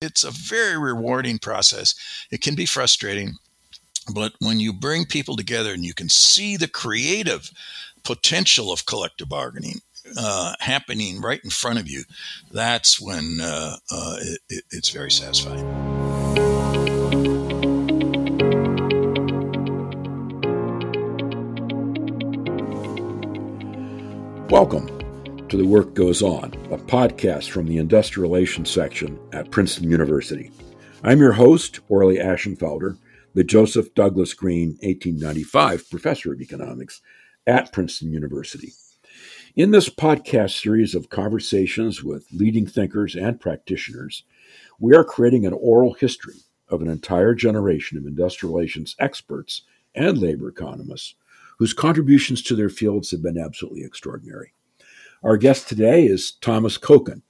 It's a very rewarding process. It can be frustrating, but when you bring people together and you can see the creative potential of collective bargaining uh, happening right in front of you, that's when uh, uh, it, it's very satisfying. Welcome to The Work Goes On, a podcast from the Industrial Relations section at Princeton University. I'm your host, Orley Ashenfelter, the Joseph Douglas Green 1895 Professor of Economics at Princeton University. In this podcast series of conversations with leading thinkers and practitioners, we are creating an oral history of an entire generation of industrial relations experts and labor economists whose contributions to their fields have been absolutely extraordinary. Our guest today is Thomas Kochan,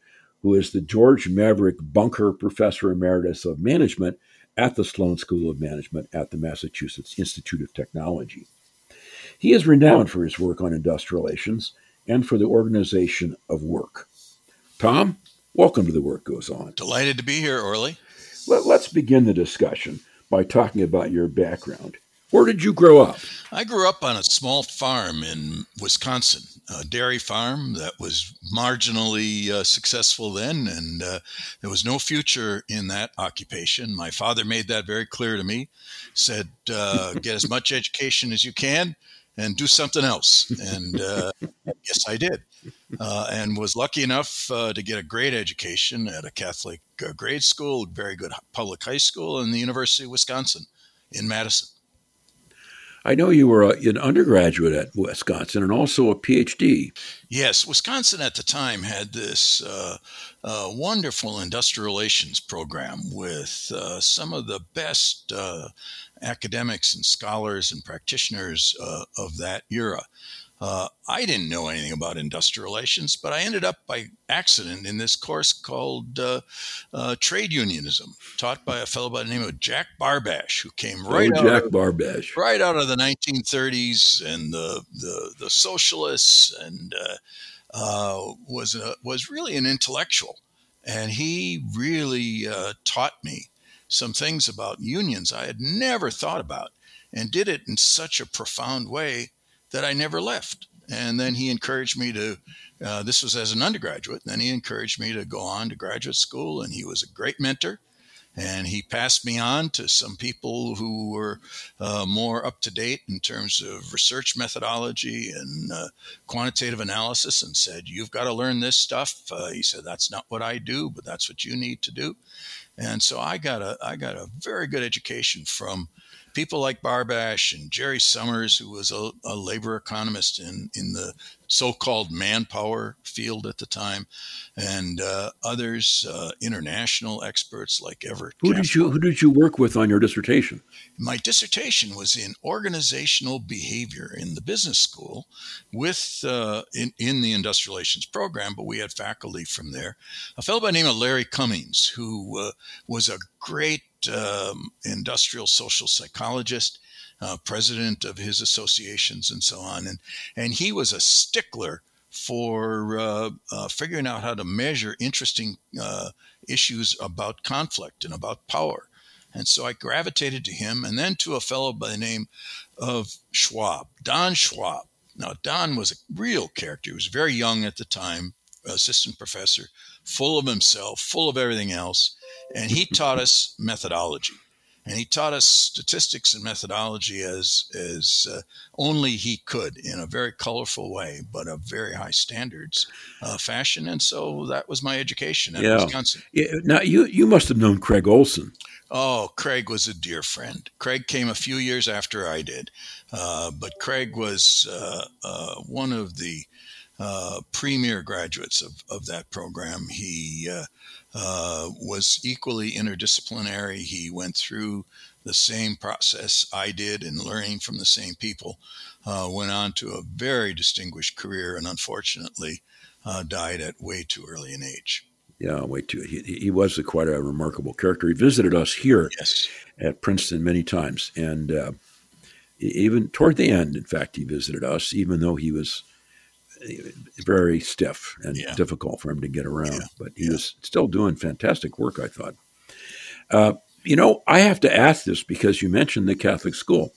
who is the George Maverick Bunker Professor Emeritus of Management at the Sloan School of Management at the Massachusetts Institute of Technology. He is renowned for his work on industrial relations and for the organization of work. Tom, welcome to The Work Goes On. Delighted to be here, Orley. Let, us begin the discussion by talking about your background. Where did you grow up? I grew up on a small farm in Wisconsin, a dairy farm that was marginally uh, successful then, and uh, there was no future in that occupation. My father made that very clear to me. Said, uh, "Get as much education as you can." And do something else. And uh, yes, I did. Uh, and was lucky enough uh, to get a great education at a Catholic grade school, very good public high school, and the University of Wisconsin in Madison. I know you were a, an undergraduate at Wisconsin and also a PhD. Yes, Wisconsin at the time had this uh, uh, wonderful industrial relations program with uh, some of the best uh, academics and scholars and practitioners uh, of that era. Uh, I didn't know anything about industrial relations, but I ended up by accident in this course called uh, uh, Trade Unionism, taught by a fellow by the name of Jack Barbash, who came right oh, out Jack of, Barbash, right out of the 1930s and the the, the socialists, and uh, uh, was a, was really an intellectual, and he really uh, taught me some things about unions I had never thought about, and did it in such a profound way that I never left. And then he encouraged me to, uh, this was as an undergraduate, then he encouraged me to go on to graduate school. And he was a great mentor. And he passed me on to some people who were uh, more up to date in terms of research methodology and uh, quantitative analysis and said, You've got to learn this stuff. Uh, he said, That's not what I do, but that's what you need to do. And so I got a, I got a very good education from people like Barbash and Jerry Somers, who was a, a labor economist in, in the so called manpower field at the time, and uh, others, uh, international experts like Everett. Who did, you, who did you work with on your dissertation? My dissertation was in organizational behavior in the business school with uh, in, in the industrial relations program, but we had faculty from there. A fellow by the name of Larry Cummings, who uh, was a great um, industrial social psychologist, uh, president of his associations, and so on. And and he was a stickler for uh, uh, figuring out how to measure interesting uh, issues about conflict and about power. And so I gravitated to him, and then to a fellow by the name of Schwab, Don Schwab. Now Don was a real character. He was very young at the time, assistant professor, full of himself, full of everything else and he taught us methodology and he taught us statistics and methodology as as uh, only he could in a very colorful way, but a very high standards uh, fashion. And so that was my education at yeah. Wisconsin. Yeah. Now you you must have known Craig Olson. Oh, Craig was a dear friend. Craig came a few years after I did, uh, but Craig was uh, uh, one of the uh, premier graduates of, of that program. He uh, was equally interdisciplinary. He went through the same process I did in learning from the same people. Uh, went on to a very distinguished career and unfortunately uh, died at way too early an age. Yeah, way too. He, he was a, quite a remarkable character. He visited us here yes. at Princeton many times. And uh, even toward the end, in fact, he visited us, even though he was very stiff and yeah. difficult for him to get around. Yeah. But he yeah. was still doing fantastic work, I thought. Uh, you know, I have to ask this because you mentioned the Catholic school.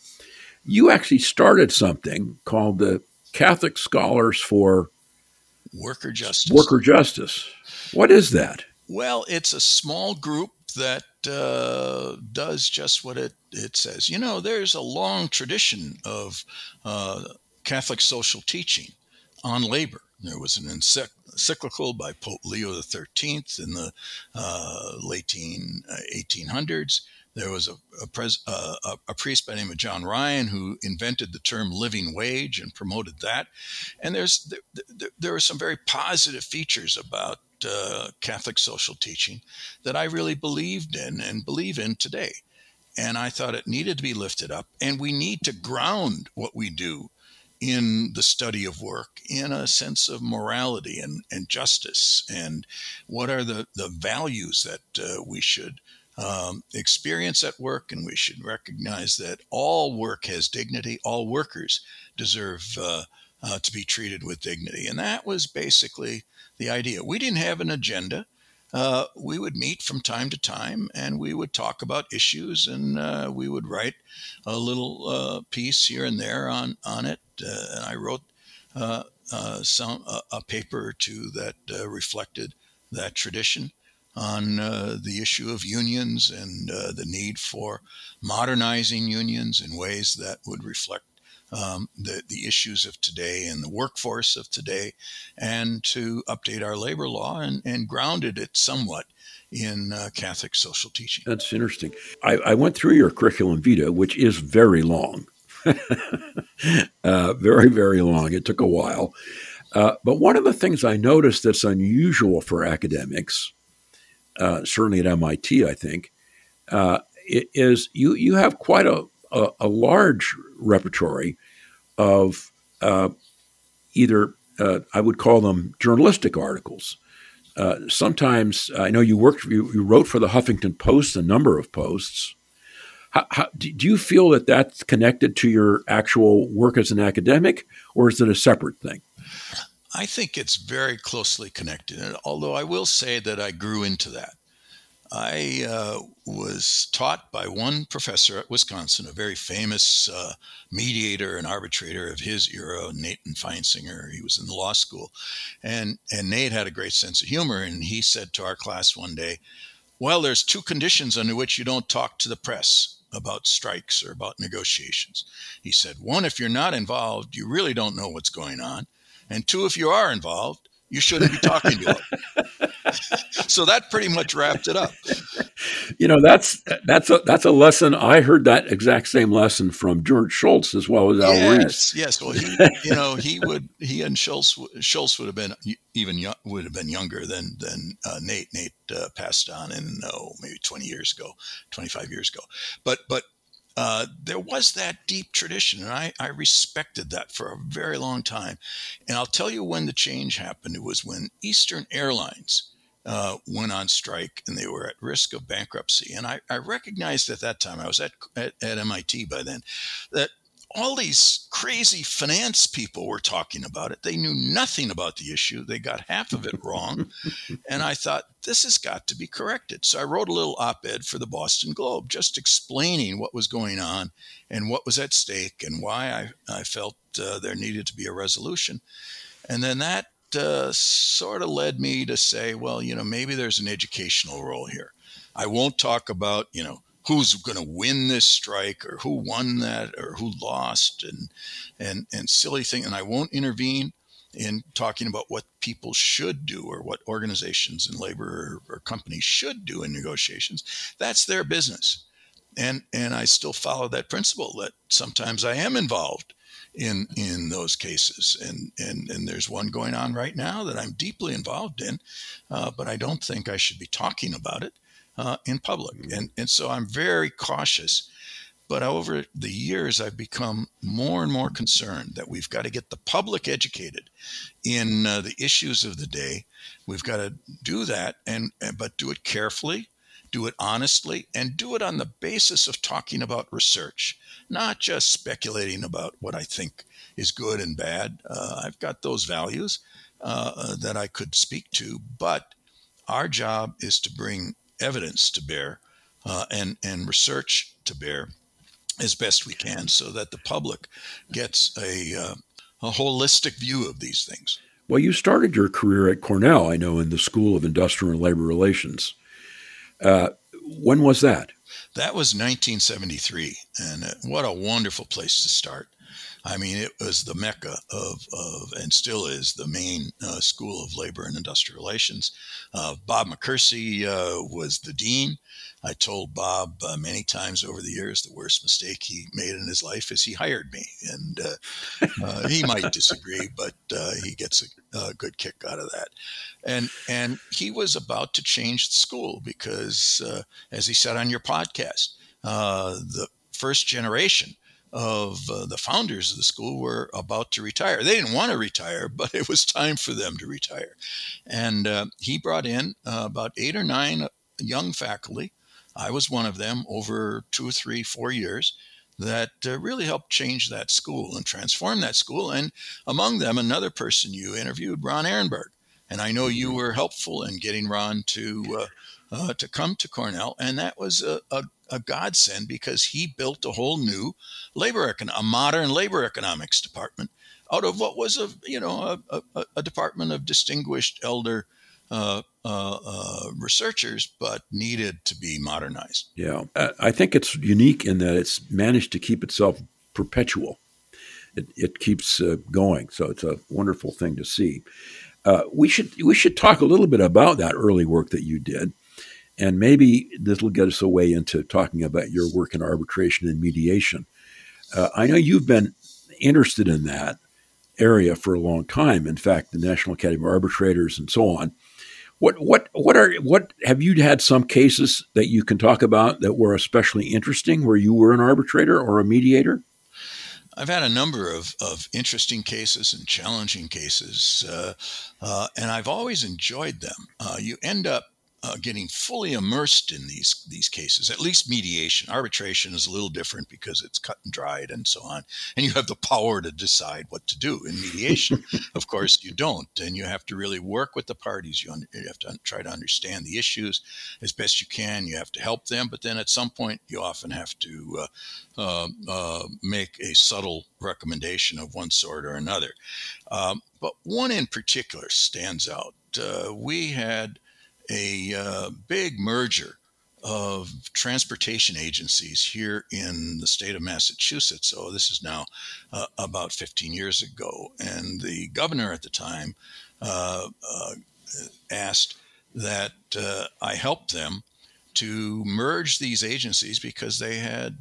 You actually started something called the Catholic Scholars for Worker Justice. Worker Justice. What is that? Well, it's a small group that uh, does just what it, it says. You know, there's a long tradition of uh, Catholic social teaching on labor. There was an encyclical by Pope Leo XIII in the uh, late 1800s. Uh, there was a, a, pres, uh, a, priest by the name of John Ryan who invented the term living wage and promoted that. And there's there, there, there are some very positive features about uh, Catholic social teaching that I really believed in and believe in today. And I thought it needed to be lifted up. And we need to ground what we do in the study of work in a sense of morality and, and justice. And what are the, the values that uh, we should um, experience at work? And we should recognize that all work has dignity, all workers deserve. Uh, uh, to be treated with dignity. And that was basically the idea. We didn't have an agenda. Uh, we would meet from time to time and we would talk about issues and uh, we would write a little uh, piece here and there on, on it. Uh, and I wrote uh, uh, some a, paper or two that reflected that tradition on the issue of unions and the need for modernizing unions in ways that would reflect um, the, the issues of today and the workforce of today, and to update our labor law and, and grounded it somewhat in uh, Catholic social teaching. That's interesting. I, I, went through your curriculum vitae, which is very long, uh, very, very long. It took a while. Uh, but one of the things I noticed that's unusual for academics, uh, certainly at MIT, I think, uh, is you, you have quite a, a, a large repertory of uh, either uh, I would call them journalistic articles. Uh, sometimes I know you worked, you, you, wrote for the Huffington Post a number of posts. How, how, do you feel that that's connected to your actual work as an academic, or is it a separate thing? I think it's very closely connected. Although I will say that I grew into that. I uh, was taught by one professor at Wisconsin, a very famous uh, mediator and arbitrator of his era, Nathan Feinsinger. He was in the law school. And, and Nate had a great sense of humor. And he said to our class one day, Well, there's two conditions under which you don't talk to the press about strikes or about negotiations. He said, One, if you're not involved, you really don't know what's going on. And two, if you are involved, you shouldn't be talking to them. so that pretty much wrapped it up. You know, that's that's a that's a lesson. I heard that exact same lesson from George Shultz as well as Al yes, Rees. Yes, well, he, you know, he would he and Schultz Shultz would have been even young, would have been younger than than uh, Nate. Nate uh, passed on in oh maybe twenty years ago, twenty five years ago. But but uh, there was that deep tradition, and I, I respected that for a very long time. And I'll tell you when the change happened. It was when Eastern Airlines uh, went on strike and they were at risk of bankruptcy. And I, I recognized at that time, I was at, at, at MIT by then, that all these crazy finance people were talking about it. They knew nothing about the issue. They got half of it wrong. and I thought, this has got to be corrected. So I wrote a little op ed for the Boston Globe just explaining what was going on and what was at stake and why I, I felt uh, there needed to be a resolution. And then that uh, sort of led me to say, well, you know, maybe there's an educational role here. I won't talk about, you know, who's going to win this strike or who won that or who lost and and and silly thing and I won't intervene in talking about what people should do or what organizations and labor or, or companies should do in negotiations that's their business and and I still follow that principle that sometimes I am involved in in those cases and and and there's one going on right now that I'm deeply involved in uh, but I don't think I should be talking about it uh, in public. Mm-hmm. And, and so I'm very cautious. But over the years, I've become more and more concerned that we've got to get the public educated in uh, the issues of the day. We've got to do that, and but do it carefully, do it honestly, and do it on the basis of talking about research, not just speculating about what I think is good and bad. Uh, I've got those values uh, that I could speak to, but our job is to bring evidence to bear uh, and and research to bear as best we can, so that the public gets a uh, a holistic view of these things. Well, you started your career at Cornell, I know, in the School of Industrial and Labor Relations. Uh, when was that? That was 1973, and uh, what a wonderful place to start. I mean, it was the mecca of, of and still is the main uh, school of labor and industrial relations. Uh, Bob McKersie uh, was the dean. I told Bob uh, many times over the years the worst mistake he made in his life is he hired me, and uh, uh, he might disagree, but he gets a, a, good kick out of that. And and he was about to change the school because, as he said on your podcast, the first generation of uh, the founders of the school were about to retire. They didn't want to retire, but it was time for them to retire. And uh, he brought in uh, about eight or nine young faculty. I was one of them over two three, four years that uh, really helped change that school and transform that school. And among them, another person you interviewed, Ron Ehrenberg. And I know you mm-hmm. were helpful in getting Ron to uh, uh, to come to Cornell, and that was a, a a godsend because he built a whole new labor econ- a modern labor economics department out of what was a you know a, a, a department of distinguished elder uh, uh, uh, researchers, but needed to be modernized. Yeah, I think it's unique in that it's managed to keep itself perpetual. It, it keeps uh, going, so it's a wonderful thing to see. Uh, we should we should talk a little bit about that early work that you did. And maybe this will get us away into talking about your work in arbitration and mediation. Uh, I know you've been interested in that area for a long time. In fact, the National Academy of Arbitrators and so on. What what what are what have you had some cases that you can talk about that were especially interesting where you were an arbitrator or a mediator? I've had a number of, of interesting cases and challenging cases, uh, uh, and I've always enjoyed them. Uh, you end up uh, getting fully immersed in these these cases. At least mediation, arbitration is a little different because it's cut and dried and so on, and you have the power to decide what to do. In mediation, of course, you don't, and you have to really work with the parties. You, un- you have to un- try to understand the issues as best you can. You have to help them, but then at some point, you often have to uh, uh, make a subtle recommendation of one sort or another. Um, but one in particular stands out. Uh, we had a uh, big merger of transportation agencies here in the state of Massachusetts. So this is now uh, about 15 years ago. And the governor at the time uh, uh asked that uh, I help them to merge these agencies because they had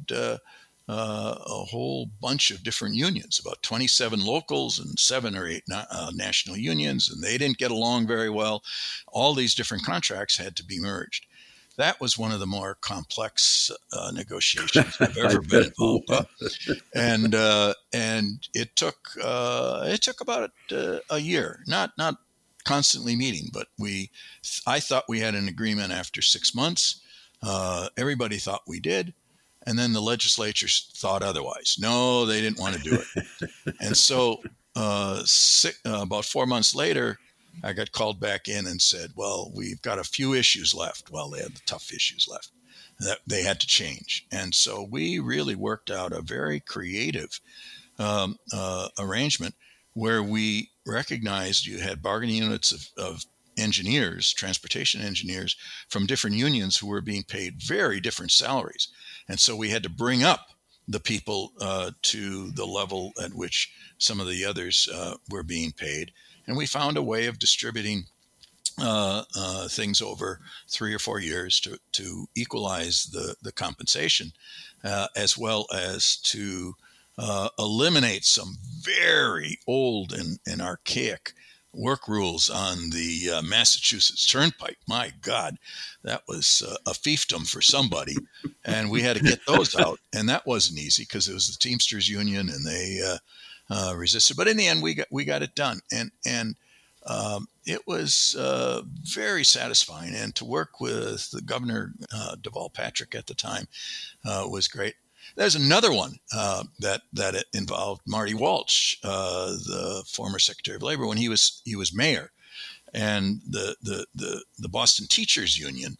uh, a whole bunch of different unions, about 27 locals and seven or eight na- uh, national unions, and they didn't get along very well. All these different contracts had to be merged. That was one of the more complex uh, negotiations I've ever been involved in, and uh, and it took uh, it took about uh, a year, not not constantly meeting, but we I thought we had an agreement after six months. everybody thought we did and then the legislature thought otherwise. No, they didn't want to do it. and so, uh, six, uh, about four months later, I got called back in and said, "Well, we've got a few issues left." Well, they had the tough issues left that they had to change, and so we really worked out a very creative um, uh, arrangement where we recognized you had bargaining units of, of engineers, transportation engineers from different unions who were being paid very different salaries. And so we had to bring up the people uh, to the level at which some of the others uh, were being paid. And we found a way of distributing uh, uh things over three or four years to, to equalize the, the compensation, uh, as well as to uh, eliminate some very old and, and archaic work rules on the uh, Massachusetts Turnpike. My God, that was uh, a fiefdom for somebody, and we had to get those out, and that wasn't easy because it was the Teamsters Union, and they uh, uh, resisted. But in the end, we got we got it done, and and um, it was uh, very satisfying. And to work with the governor uh, Deval Patrick at the time was great. There's another one uh, that that involved Marty Walsh, uh, the former Secretary of Labor, when he was he was mayor, and the the the, the Boston Teachers Union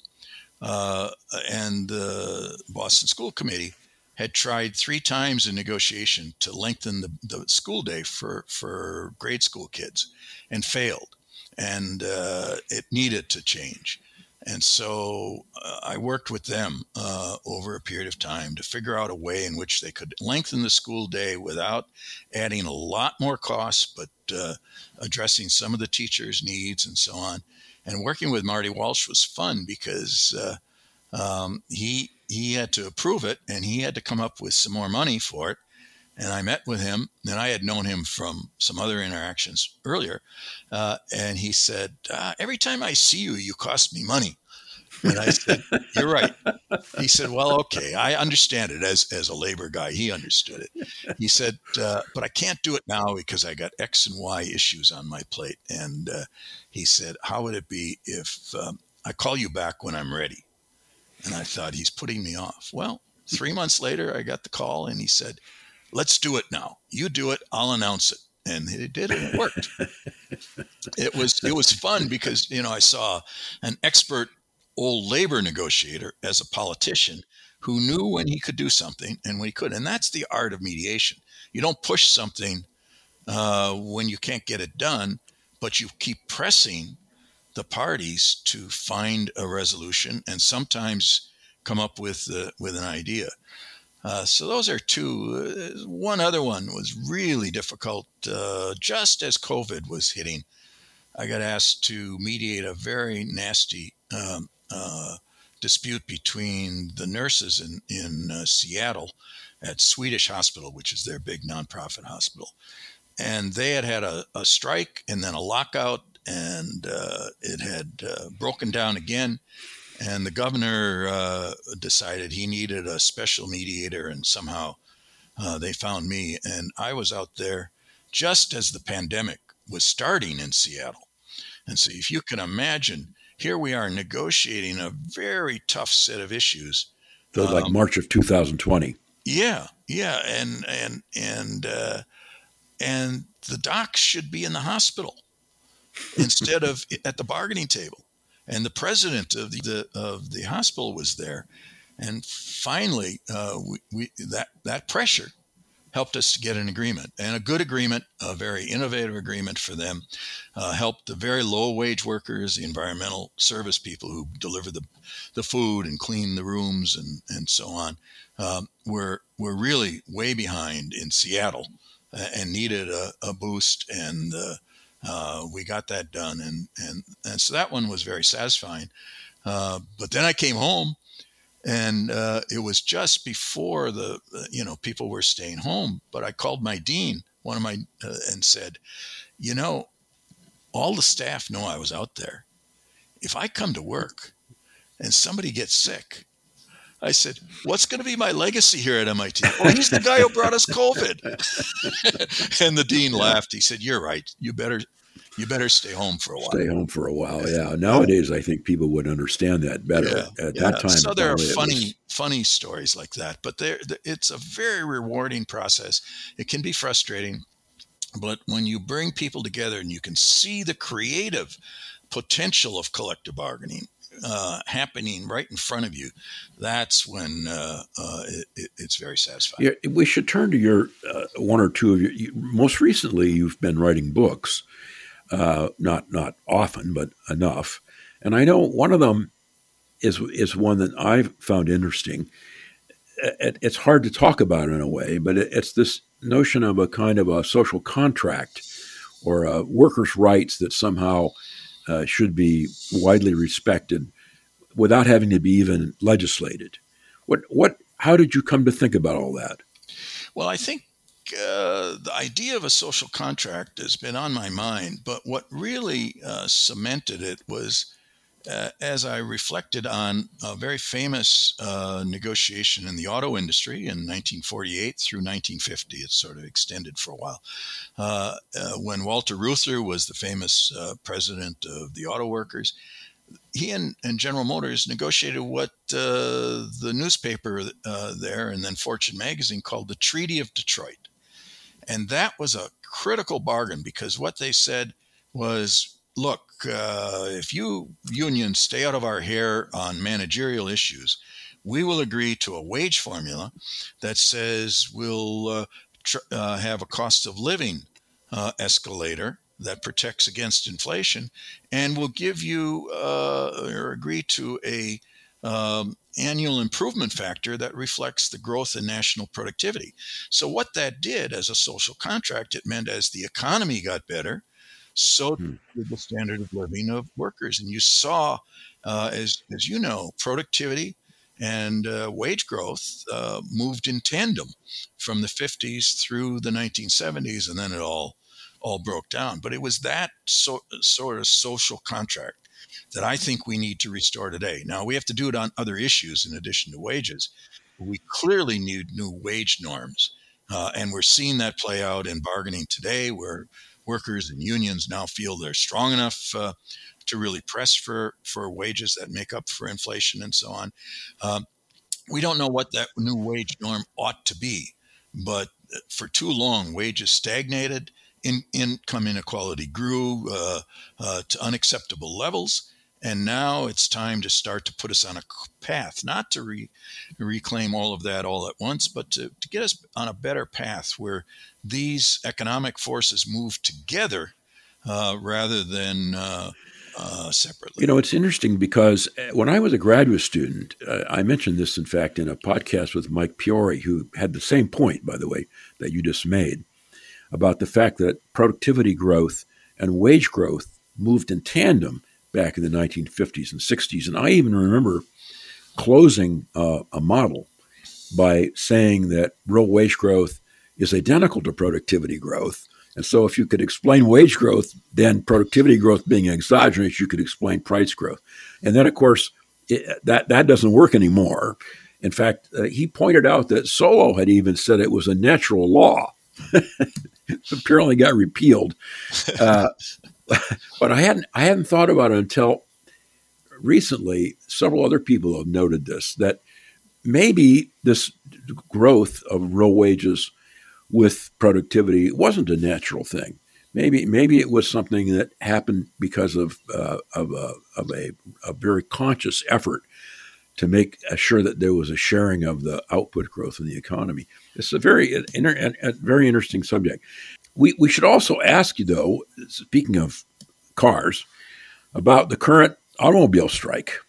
uh, and the Boston School Committee had tried three times in negotiation to lengthen the, the school day for, for grade school kids and failed. And uh, it needed to change. And so uh, I worked with them uh, over a period of time to figure out a way in which they could lengthen the school day without adding a lot more costs, but uh, addressing some of the teachers' needs and so on. And working with Marty Walsh was fun because uh, um, he he had to approve it and he had to come up with some more money for it. And I met with him, and I had known him from some other interactions earlier. Uh, and he said, uh, Every time I see you, you cost me money. And I said, You're right. He said, Well, okay, I understand it as, as a labor guy. He understood it. He said, uh, But I can't do it now because I got X and Y issues on my plate. And uh, he said, How would it be if um, I call you back when I'm ready? And I thought, He's putting me off. Well, three months later, I got the call and he said, let's do it now. You do it, I'll announce it. And he did, and it worked. it was it was fun because you know I saw an expert old labor negotiator as a politician who knew when he could do something and when he could, and that's the art of mediation. You don't push something uh, when you can't get it done, but you keep pressing the parties to find a resolution and sometimes come up with uh, with an idea. Uh, so those are two. Uh, one other one was really difficult uh, just as COVID was hitting. I got asked to mediate a very nasty um, uh, dispute between the nurses in, in Seattle at Swedish Hospital, which is their big nonprofit hospital. And they had had a, a strike and then a lockout, and it had broken down again and the governor uh, decided he needed a special mediator, and somehow uh, they found me. And I was out there just as the pandemic was starting in Seattle. And so, if you can imagine, here we are negotiating a very tough set of issues. So, like um, March of 2020. Yeah, yeah, and and and uh, and the docs should be in the hospital instead of at the bargaining table and the president of the, of the hospital was there, and finally, uh, we, we, that that pressure helped us to get an agreement and a good agreement, a very innovative agreement for them. Uh, helped the very low wage workers, the environmental service people who deliver the, the food and clean the rooms and, and so on. Um, we're, we're really way behind in Seattle uh, and needed a, a boost. And uh, uh, we got that done, and and and so that one was very satisfying. Uh, but then I came home, and uh, it was just before the you know people were staying home. But I called my dean, one of my, uh, and said, you know, all the staff know I was out there. If I come to work and somebody gets sick, I said, What's going to be my legacy here at MIT? Oh, he's the guy who brought us COVID. and the dean laughed. He said, You're right. You better. You better stay home for a while. Stay home for a while. Yeah. Nowadays, I think people would understand that better. Yeah, At yeah. that time, so there are funny, was... funny stories like that. But there, it's a very rewarding process. It can be frustrating, but when you bring people together and you can see the creative potential of collective bargaining uh, happening right in front of you, that's when uh, uh, it, it's very satisfying. Yeah, we should turn to your uh, one or two of your. You, most recently, you've been writing books, uh, not not often, but enough. And I know one of them is is one that I've found interesting. It, it's hard to talk about in a way, but it, it's this notion of a kind of a social contract or workers' rights that somehow uh, should be widely respected without having to be even legislated. What what how did you come to think about all that? Well, I think uh, the idea of a social contract has been on my mind, but what really uh, cemented it was uh, as I reflected on a very famous uh, negotiation in the auto industry in 1948 through 1950. It sort of extended for a while. Uh, uh when Walter Reuther was the famous uh, president of the auto workers, he and, and General Motors negotiated what uh, the newspaper there and then Fortune magazine called the Treaty of Detroit. And that was a critical bargain because what they said was look, uh, if you unions stay out of our hair on managerial issues, we will agree to a wage formula that says we'll uh, tr- uh, have a cost of living uh, escalator that protects against inflation, and we'll give you uh, or agree to a um, annual improvement factor that reflects the growth in national productivity. So, what that did as a social contract, it meant as the economy got better, so hmm. did the standard of living of workers. And you saw, uh, as, as you know, productivity and uh, wage growth uh, moved in tandem from the 50s through the 1970s, and then it all all broke down. But it was that so, sort of social contract that I think we need to restore today. Now, we have to do it on other issues in addition to wages. We clearly need new wage norms. Uh, and we're seeing that play out in bargaining today, where workers and unions now feel they're strong enough uh, to really press for, for wages that make up for inflation and so on. Um, we don't know what that new wage norm ought to be, but for too long, wages stagnated in, income inequality grew uh, uh, to unacceptable levels. And now it's time to start to put us on a path, not to re- reclaim all of that all at once, but to, to get us on a better path where these economic forces move together uh, rather than uh, uh, separately. You know, it's interesting because uh, when I was a graduate student, uh, I mentioned this, in fact, in a podcast with Mike Piore, who had the same point, by the way, that you just made about the fact that productivity growth and wage growth moved in tandem back in the 1950s and 60s. And I even remember closing uh, a model by saying that real wage growth is identical to productivity growth. And so, if you could explain wage growth, then productivity growth being exogenous, you could explain price growth. And then, of course, it, that, that doesn't work anymore. In fact, uh, he pointed out that Solow had even said it was a natural law. It apparently got repealed. Uh, but I hadn't I hadn't thought about it until recently. Several other people have noted this that maybe this growth of real wages with productivity wasn't a natural thing. Maybe maybe it was something that happened because of uh, of, a, of a, a very conscious effort to make sure that there was a sharing of the output growth in the economy. It's a very, a, a very interesting subject. We, we should also ask you, though, speaking of cars, about the current automobile strike.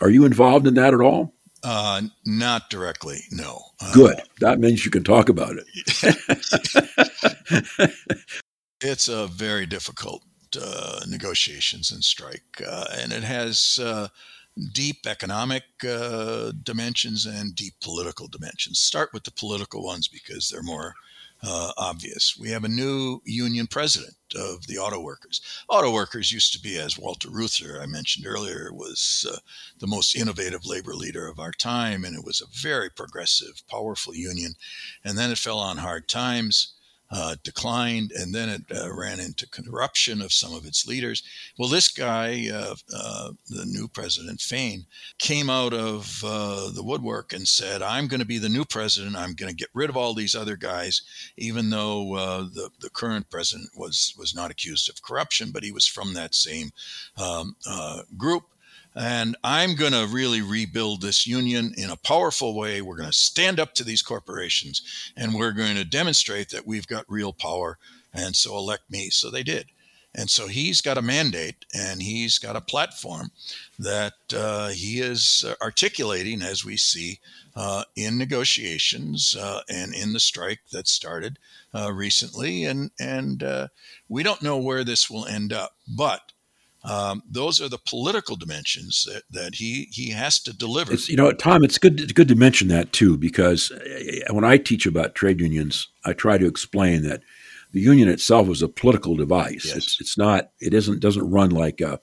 Are you involved in that at all? Uh, not directly, no. Uh, Good. That means you can talk about it. it's a very difficult uh, negotiations and strike, uh, and it has uh, deep economic uh, dimensions and deep political dimensions. Start with the political ones because they're more uh, obvious. We have a new union president of the auto workers. Auto workers used to be, as Walter Reuther, I mentioned earlier, was uh, the most innovative labor leader of our time, and it was a very progressive, powerful union. And then it fell on hard times uh, declined, and then it uh, ran into corruption of some of its leaders. Well, this guy, uh, uh the new president, Fain, came out of uh, the woodwork and said, I'm going to be the new president. I'm going to get rid of all these other guys, even though uh, the, the current president was, was not accused of corruption, but he was from that same um, group. And I'm going to really rebuild this union in a powerful way. We're going to stand up to these corporations and we're going to demonstrate that we've got real power. And so elect me. So they did. And so he's got a mandate and he's got a platform that uh, he is articulating, as we see uh, in negotiations uh, and in the strike that started uh, recently. And, and uh, we don't know where this will end up. But um, those are the political dimensions that, that he he has to deliver. It's, you know, Tom, it's good it's good to mention that too because uh, when I teach about trade unions, I try to explain that the union itself is a political device. Yes. It's, it's not it isn't doesn't run like a,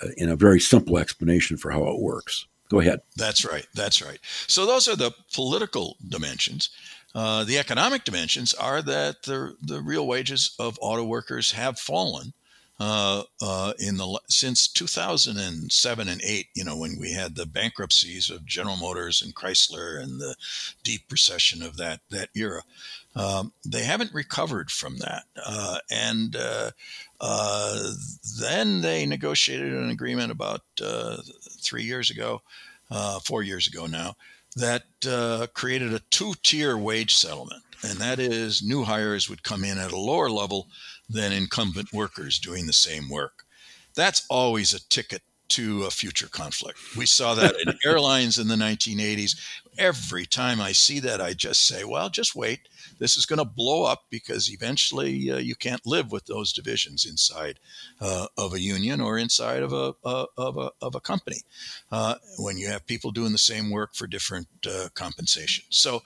a, in a very simple explanation for how it works. Go ahead. That's right. That's right. So those are the political dimensions. Uh, the economic dimensions are that the the real wages of auto workers have fallen uh, uh, in the since 2007 and 8 you know when we had the bankruptcies of general motors and chrysler and the deep recession of that that era um, they haven't recovered from that. Uh, and uh, uh, then they negotiated an agreement about uh, three years ago four years ago now that created a two-tier wage settlement. And that is new hires would come in at a lower level than incumbent workers doing the same work. That's always a ticket to a future conflict. We saw that in airlines in the 1980s. Every time I see that, I just say, well, just wait. This is going to blow up because eventually uh, you can't live with those divisions inside uh, of a union or inside of a, uh, of a, of a company uh, when you have people doing the same work for different uh, compensation. So,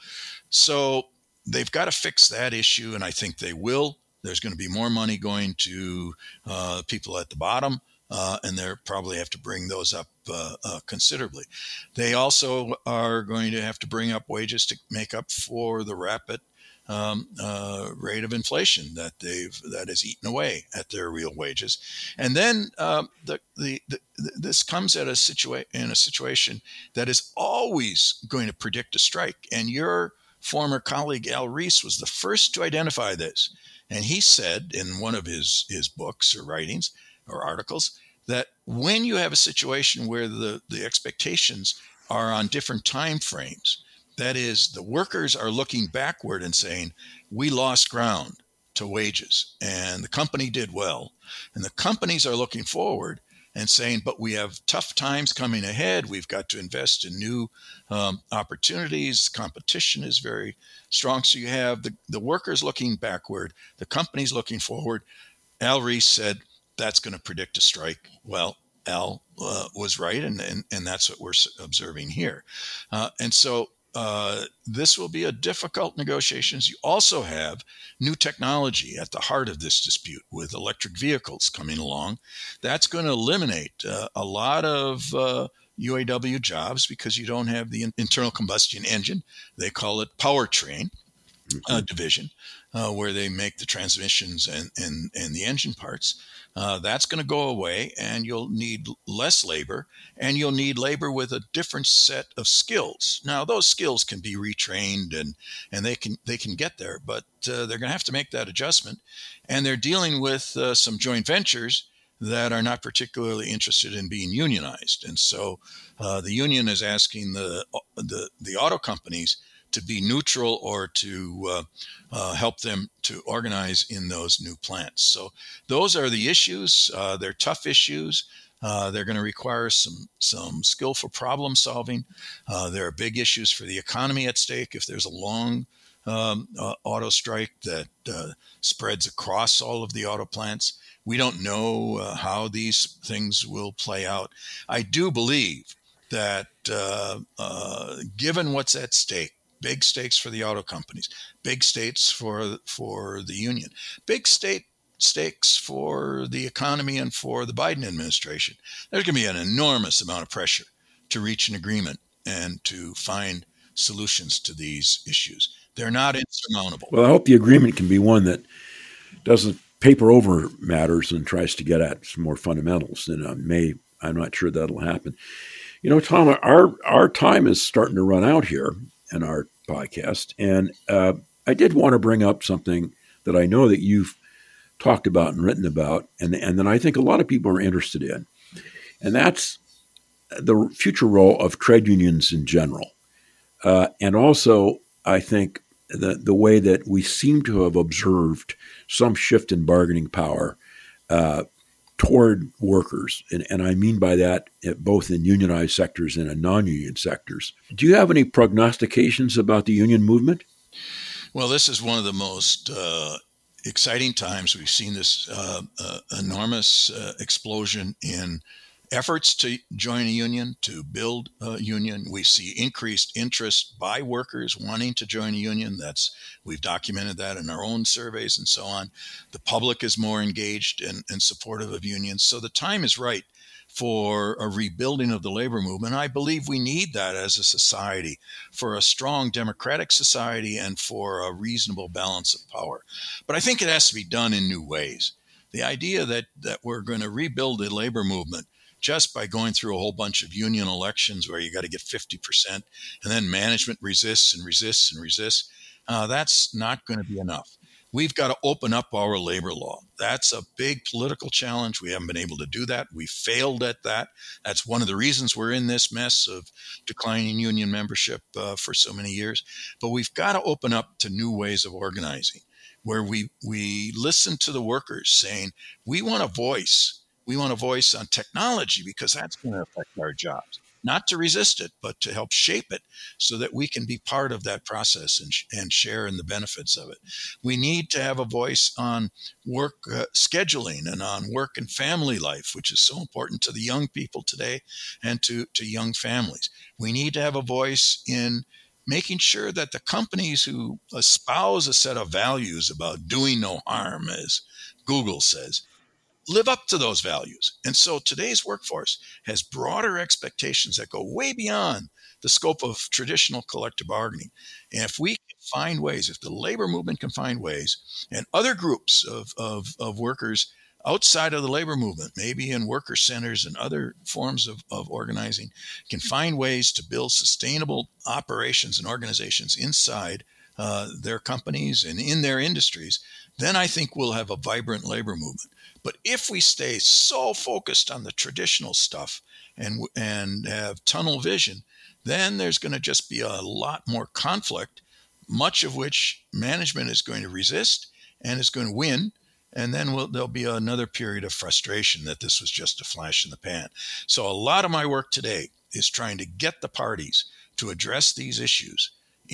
so they've got to fix that issue, and I think they will. There's going to be more money going to uh, people at the bottom, uh, and they're probably have to bring those up uh, uh, considerably. They also are going to have to bring up wages to make up for the rapid um, uh, rate of inflation that they've that has eaten away at their real wages, and then um, the, the, the, this comes at a situa- in a situation that is always going to predict a strike, and your former colleague Al Rees was the first to identify this. And he said in one of his, his books or writings or articles that when you have a situation where the, the expectations are on different time frames, that is, the workers are looking backward and saying, we lost ground to wages and the company did well. And the companies are looking forward and saying, but we have tough times coming ahead. We've got to invest in new um, opportunities. Competition is very strong. So you have the, the workers looking backward, the companies looking forward. Al Rees said that's going to predict a strike. Well, Al uh, was right, and, and, and that's what we're observing here. Uh, and so uh, this will be a difficult negotiations. You also have new technology at the heart of this dispute with electric vehicles coming along. That's going to eliminate uh, a lot of uh, UAW jobs because you don't have the internal combustion engine. They call it powertrain uh, mm-hmm. division, uh, where they make the transmissions and, and, and the engine parts. Uh, that's going to go away, and you'll need less labor, and you'll need labor with a different set of skills. Now, those skills can be retrained, and and they can they can get there, but uh, they're going to have to make that adjustment, and they're dealing with uh, some joint ventures that are not particularly interested in being unionized, and so uh, the union is asking the the the auto companies to be neutral or to uh, uh, help them to organize in those new plants. So those are the issues. Uh, they're tough issues. Uh, they're going to require some some skillful problem solving. Uh, there are big issues for the economy at stake if there's a long um, uh, auto strike that spreads across all of the auto plants. We don't know how these things will play out. I do believe that given what's at stake, big stakes for the auto companies, big stakes for for the union, big state stakes for the economy and for the Biden administration. There's going to be an enormous amount of pressure to reach an agreement and to find solutions to these issues. They're not insurmountable. Well, I hope the agreement can be one that doesn't paper over matters and tries to get at some more fundamentals. And uh, may I'm not sure that'll happen. You know, Tom, our our time is starting to run out here in our podcast. And uh, I did want to bring up something that I know that you've talked about and written about, and, and that I think a lot of people are interested in. And that's the future role of trade unions in general. Uh, and also, I think the, the way that we seem to have observed some shift in bargaining power uh, toward workers. And, and I mean by that both in unionized sectors and in non union sectors. Do you have any prognostications about the union movement? Well, this is one of the most uh, exciting times. We've seen this uh, uh, enormous uh, explosion in efforts to join a union, to build a union. We see increased interest by workers wanting to join a union. That's we've documented that in our own surveys and so on. The public is more engaged and, and supportive of unions. So the time is right for a rebuilding of the labor movement. I believe we need that as a society for a strong democratic society and for a reasonable balance of power. But I think it has to be done in new ways The idea that, that we're going to rebuild the labor movement just by going through a whole bunch of union elections where you got to get 50% and then management resists and resists and resists, uh, that's not going to be enough. We've got to open up our labor law. That's a big political challenge. We haven't been able to do that. We failed at that. That's one of the reasons we're in this mess of declining union membership uh, for so many years. But we've got to open up to new ways of organizing where we, we listen to the workers saying, we want a voice. We want a voice on technology because that's going to affect our jobs. Not to resist it, but to help shape it so that we can be part of that process and, and share in the benefits of it. We need to have a voice on work uh, scheduling and on work and family life, which is so important to the young people today and to, to young families. We need to have a voice in making sure that the companies who espouse a set of values about doing no harm, as Google says, live up to those values. And so today's workforce has broader expectations that go way beyond the scope of traditional collective bargaining. And if we can find ways, if the labor movement can find ways, and other groups of, of, of workers outside of the labor movement, maybe in worker centers and other forms of, of organizing, can find ways to build sustainable operations and organizations inside uh, their companies and in their industries, then I think we'll have a vibrant labor movement. But if we stay so focused on the traditional stuff and and have tunnel vision, then there's going to just be a lot more conflict, much of which management is going to resist and is going to win and then we'll, there'll be another period of frustration that this was just a flash in the pan. So, a lot of my work today is trying to get the parties to address these issues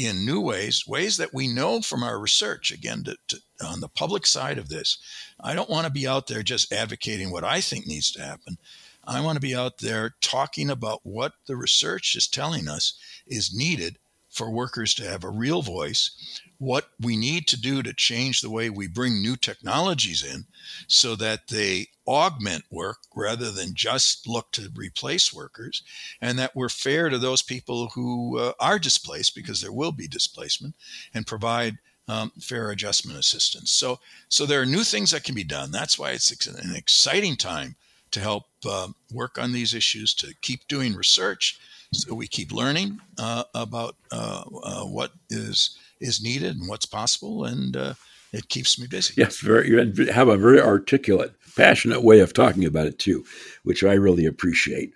in new ways, ways that we know from our research. Again, to, to, on the public side of this, I don't want to be out there just advocating what I think needs to happen. I want to be out there talking about what the research is telling us is needed for workers to have a real voice, what we need to do to change the way we bring new technologies in so that they augment work rather than just look to replace workers, and that we're fair to those people who uh, are displaced because there will be displacement and provide um, fair adjustment assistance. So, so there are new things that can be done. That's why it's an exciting time to help uh, work on these issues, to keep doing research, so we keep learning uh, about uh, uh, what is is needed and what's possible, and uh, it keeps me busy. Yes, very. You have a very articulate, passionate way of talking about it too, which I really appreciate.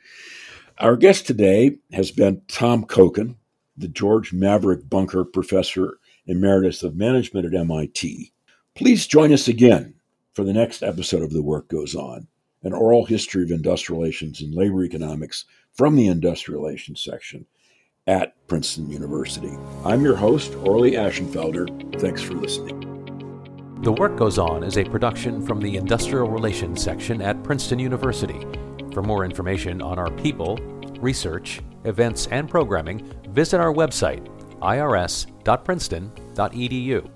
Our guest today has been Tom Kochan, the George Maverick Bunker Professor Emeritus of Management at MIT. Please join us again for the next episode of The Work Goes On, an oral history of industrial relations and labor economics from the industrial relations section at Princeton University. I'm your host, Orley Ashenfelter. Thanks for listening. The Work Goes On is a production from the Industrial Relations section at Princeton University. For more information on our people, research, events, and programming, visit our website, irs.princeton.edu.